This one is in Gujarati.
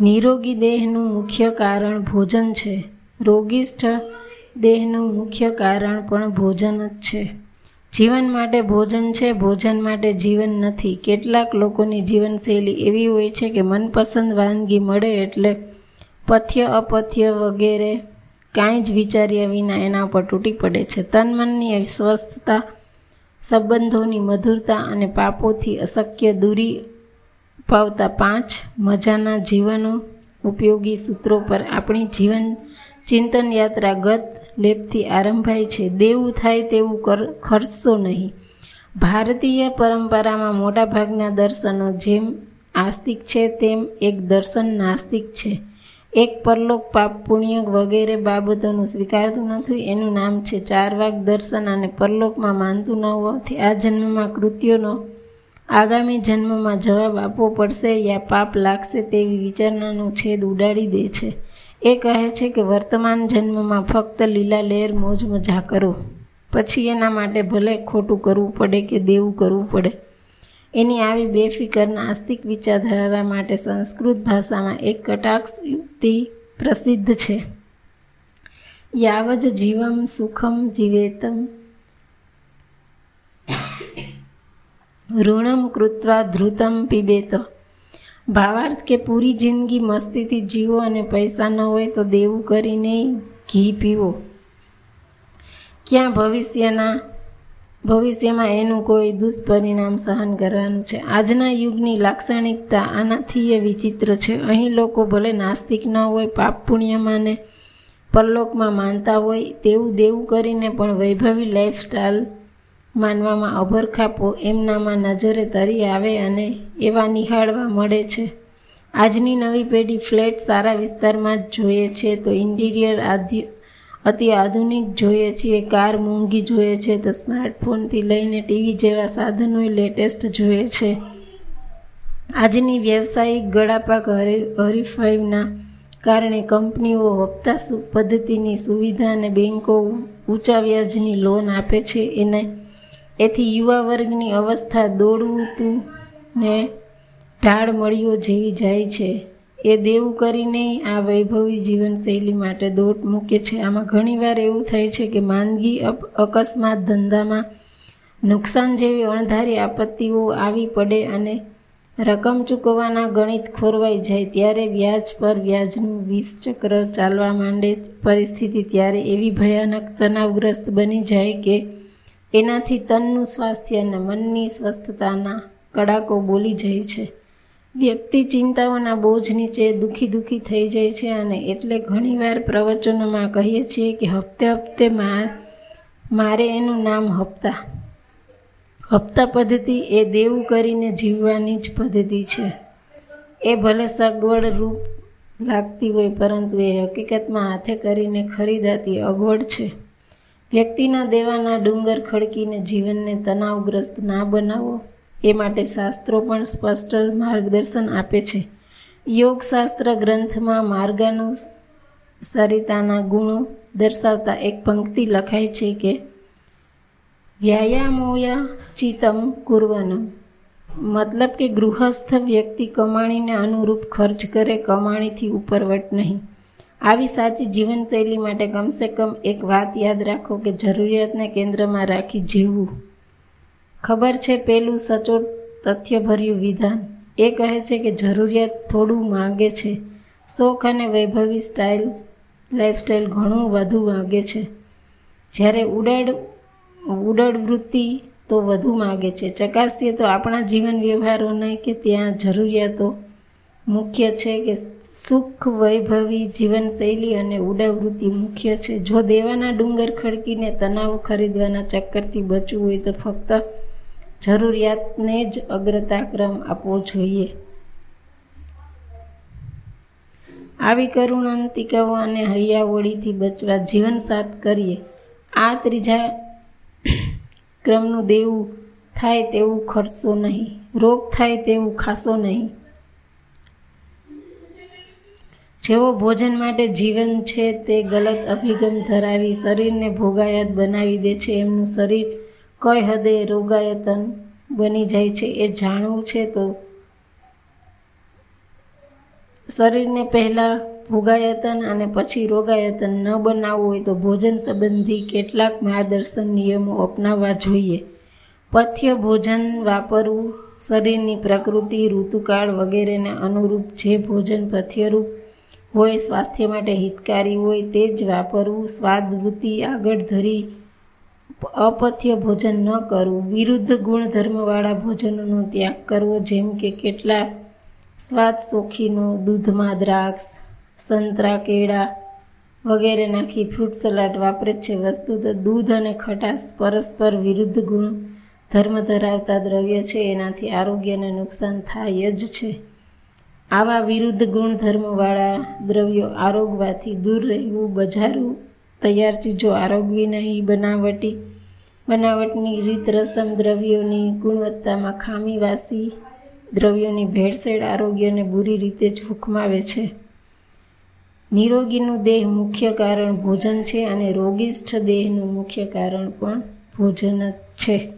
નિરોગી દેહનું મુખ્ય કારણ ભોજન છે. રોગિષ્ઠ દેહનું મુખ્ય કારણ પણ ભોજન જ છે. જીવન માટે ભોજન છે, ભોજન માટે જીવન નથી. કેટલાક લોકોની જીવનશૈલી એવી હોય છે કે મનપસંદ વાનગી મળે એટલે પથ્ય, અપથ્ય વગેરે કાંઈ જ વિચાર્યા વિના એના ઉપર તૂટી પડે છે. તન મનની સ્વસ્થતા, સંબંધોની મધુરતા અને પાપોથી અશક્ય દૂરી પાવતા પાંચ મજાના જીવનો ઉપયોગી સૂત્રો પર આપણી જીવન ચિંતન યાત્રા ગત લેપથી આરંભાય છે. દેવું થાય તેવું ખર્ચશો નહીં. ભારતીય પરંપરામાં મોટાભાગના દર્શનો જેમ આસ્તિક છે, તેમ એક દર્શન નાસ્તિક છે. એક પરલોક પાપ પુણ્ય વગેરે બાબતોનું સ્વીકારતું નથી. એનું નામ છે ચાર વાગ દર્શન અને પરલોકમાં માનતું ન હોવાથી આ જન્મમાં કૃત્યોનો આગામી જન્મમાં જવાબ આપવો પડશે યા પાપ લાગશે તેવી વિચારણાનો છેદ ઉડાડી દે છે. એ કહે છે કે વર્તમાન જન્મમાં ફક્ત લીલા લહેર મોજ મજા કરો. પછી એના માટે ભલે ખોટું કરવું પડે કે દેવું કરવું પડે. એની આવી બેફિકર નાસ્તિક વિચારધારા માટે સંસ્કૃત ભાષામાં એક કટાક્ષ યુક્તિ પ્રસિદ્ધ છે. યાવજ જીવમ સુખમ જીવેતમ ઋણમ કૃત્વા ધ્રુતમ પીબેત. ભાવાર્થ કે પૂરી જિંદગી મસ્તીથી જીવો અને પૈસા ન હોય તો દેવું કરીને ઘી પીવો. ક્યાં ભવિષ્યના, ભવિષ્યમાં એનું કોઈ દુષ્પરિણામ સહન કરવાનું છે? આજના યુગની લાક્ષણિકતા આનાથી એ વિચિત્ર છે. અહીં લોકો ભલે નાસ્તિક ન હોય, પાપ પુણ્યમાં ને પરલોકમાં માનતા હોય, તેવું દેવું કરીને પણ વૈભવી લાઈફસ્ટાઈલ માનવામાં અભરખાપો એમનામાં નજરે તરી આવે અને એવા નિહાળવા મળે છે. આજની નવી પેઢી ફ્લેટ સારા વિસ્તારમાં જ જોઈએ છે તો ઇન્ટિરિયર આદ્ય અતિ આધુનિક જોઈએ છીએ કાર મોંઘી જોઈએ છે તો સ્માર્ટફોનથી લઈને ટીવી જેવા સાધનો લેટેસ્ટ જોઈએ છે. આજની વ્યવસાયિક ગળાપાક હરીફાઈના કારણે કંપનીઓ હપ્તા પદ્ધતિની સુવિધા અને બેન્કો ઊંચા વ્યાજની લોન આપે છે એને એથી યુવા વર્ગની અવસ્થા દોડવું તું, ને ઢાળ મળ્યો જેવી જાય છે. એ દેવું કરીને આ વૈભવી જીવનશૈલી માટે દોટ મૂકે છે. આમાં ઘણીવાર એવું થાય છે કે માંદગી અકસ્માત ધંધામાં નુકસાન જેવી અણધારી આપત્તિઓ આવી પડે અને રકમ ચૂકવવાના ગણિત ખોરવાઈ જાય ત્યારે વ્યાજ પર વ્યાજનું વીસ ચક્ર ચાલવા માંડે પરિસ્થિતિ ત્યારે એવી ભયાનક, તણાવગ્રસ્ત બની જાય કે એનાથી તનનું સ્વાસ્થ્ય અને મનની સ્વસ્થતાના કડાકો બોલી જાય છે. વ્યક્તિ ચિંતાઓના બોજ નીચે દુઃખી દુઃખી થઈ જાય છે અને એટલે ઘણીવાર પ્રવચનોમાં કહીએ છીએ કે હપ્તે હપ્તે મારે એનું નામ હપ્તા હપ્તા પદ્ધતિ એ દેવું કરીને જીવવાની જ પદ્ધતિ છે. એ ભલે સગવડ રૂપ લાગતી હોય પરંતુ એ હકીકતમાં હાથે કરીને ખરીદાતી અગવડ છે. વ્યક્તિના દેવાના ડુંગર ખડકીને જીવનને તણાવગ્રસ્ત ના બનાવો, એ માટે શાસ્ત્રો પણ સ્પષ્ટ માર્ગદર્શન આપે છે. યોગશાસ્ત્ર ગ્રંથમાં માર્ગાનું સરિતાના ગુણો દર્શાવતા એક પંક્તિ લખાય છે કે, વ્યાયામોયા ચિતમ કુર્વનમ. મતલબ કે ગૃહસ્થ વ્યક્તિ કમાણીને અનુરૂપ ખર્ચ કરે, કમાણીથી ઉપરવટ નહીં. આવી સાચી જીવનશૈલી માટે કમસે કમ એક વાત યાદ રાખો કે જરૂરિયાતને કેન્દ્રમાં રાખી જીવવું. ખબર છે પેલું સચોટ તથ્યભર્યું વિધાન. એ કહે છે કે જરૂરિયાત થોડું માગે છે. શોખ અને વૈભવી સ્ટાઇલ લાઈફસ્ટાઈલ ઘણું વધુ માગે છે. જ્યારે ઉડાડ ઉડાડ વૃત્તિ તો વધુ માગે છે. ચકાસીએ તો આપણા જીવન વ્યવહારોને કે ત્યાં જરૂરિયાતો મુખ્ય છે કે સુખ વૈભવી જીવનશૈલી અને ઉડાવૃત્તિ મુખ્ય છે. જો દેવાના ડુંગર ખડકીને તણાવ ખરીદવાના ચક્કરથી બચવું હોય તો ફક્ત જરૂરિયાતને જ અગ્રતાક્રમ આપવો જોઈએ. આવી કરુણાંતિકાઓ અને હૈયાવળીથી બચવા જીવનસાથ કરીએ. આ ત્રીજા ક્રમનું દેવું થાય તેવું ખર્ચો નહીં. રોગ થાય તેવું ખાશો નહીં. જેઓ ભોજન માટે જીવન છે તે ગલત અભિગમ ધરાવી શરીરને ભોગાયત બનાવી દે છે, એમનું શરીર કઈ હદે રોગાયતન બની જાય છે એ જાણવું છે તો શરીરને પહેલાં ભોગાયતન અને પછી રોગાયતન ન બનાવવું હોય તો ભોજન સંબંધી કેટલાક માર્ગદર્શન નિયમો અપનાવવા જોઈએ. પથ્ય ભોજન વાપરવું શરીરની પ્રકૃતિ, ઋતુકાળ વગેરેને અનુરૂપ જે ભોજન પથ્યરૂપ હોય, સ્વાસ્થ્ય માટે હિતકારી હોય તે જ વાપરવું સ્વાદવૃત્તિ આગળ ધરી, અપથ્ય ભોજન ન કરવું, વિરુદ્ધ ગુણધર્મવાળા ભોજનનો ત્યાગ કરવો, જેમ કે કેટલા સ્વાદ શોખીનો દૂધમાં દ્રાક્ષ, સંતરા, કેળા વગેરે નાખી ફ્રૂટ સલાડ વાપરે છે. વસ્તુ તો દૂધ અને ખટાશ પરસ્પર વિરુદ્ધ ગુણ ધર્મ ધરાવતા દ્રવ્ય છે. એનાથી આરોગ્યને નુકસાન થાય જ છે. આવા વિરુદ્ધ ગુણધર્મવાળા દ્રવ્યો આરોગવાથી દૂર રહેવું બજારું તૈયાર ચીજો આરોગવી નહીં, બનાવટી, બનાવટની રીત રસમ દ્રવ્યોની ગુણવત્તામાં ખામીવાસી દ્રવ્યોની ભેળસેળ આરોગ્યને બુરી રીતે જોખમાવે છે. નિરોગીનું દેહ મુખ્ય કારણ ભોજન છે અને રોગિષ્ઠ દેહનું મુખ્ય કારણ પણ ભોજન જ છે.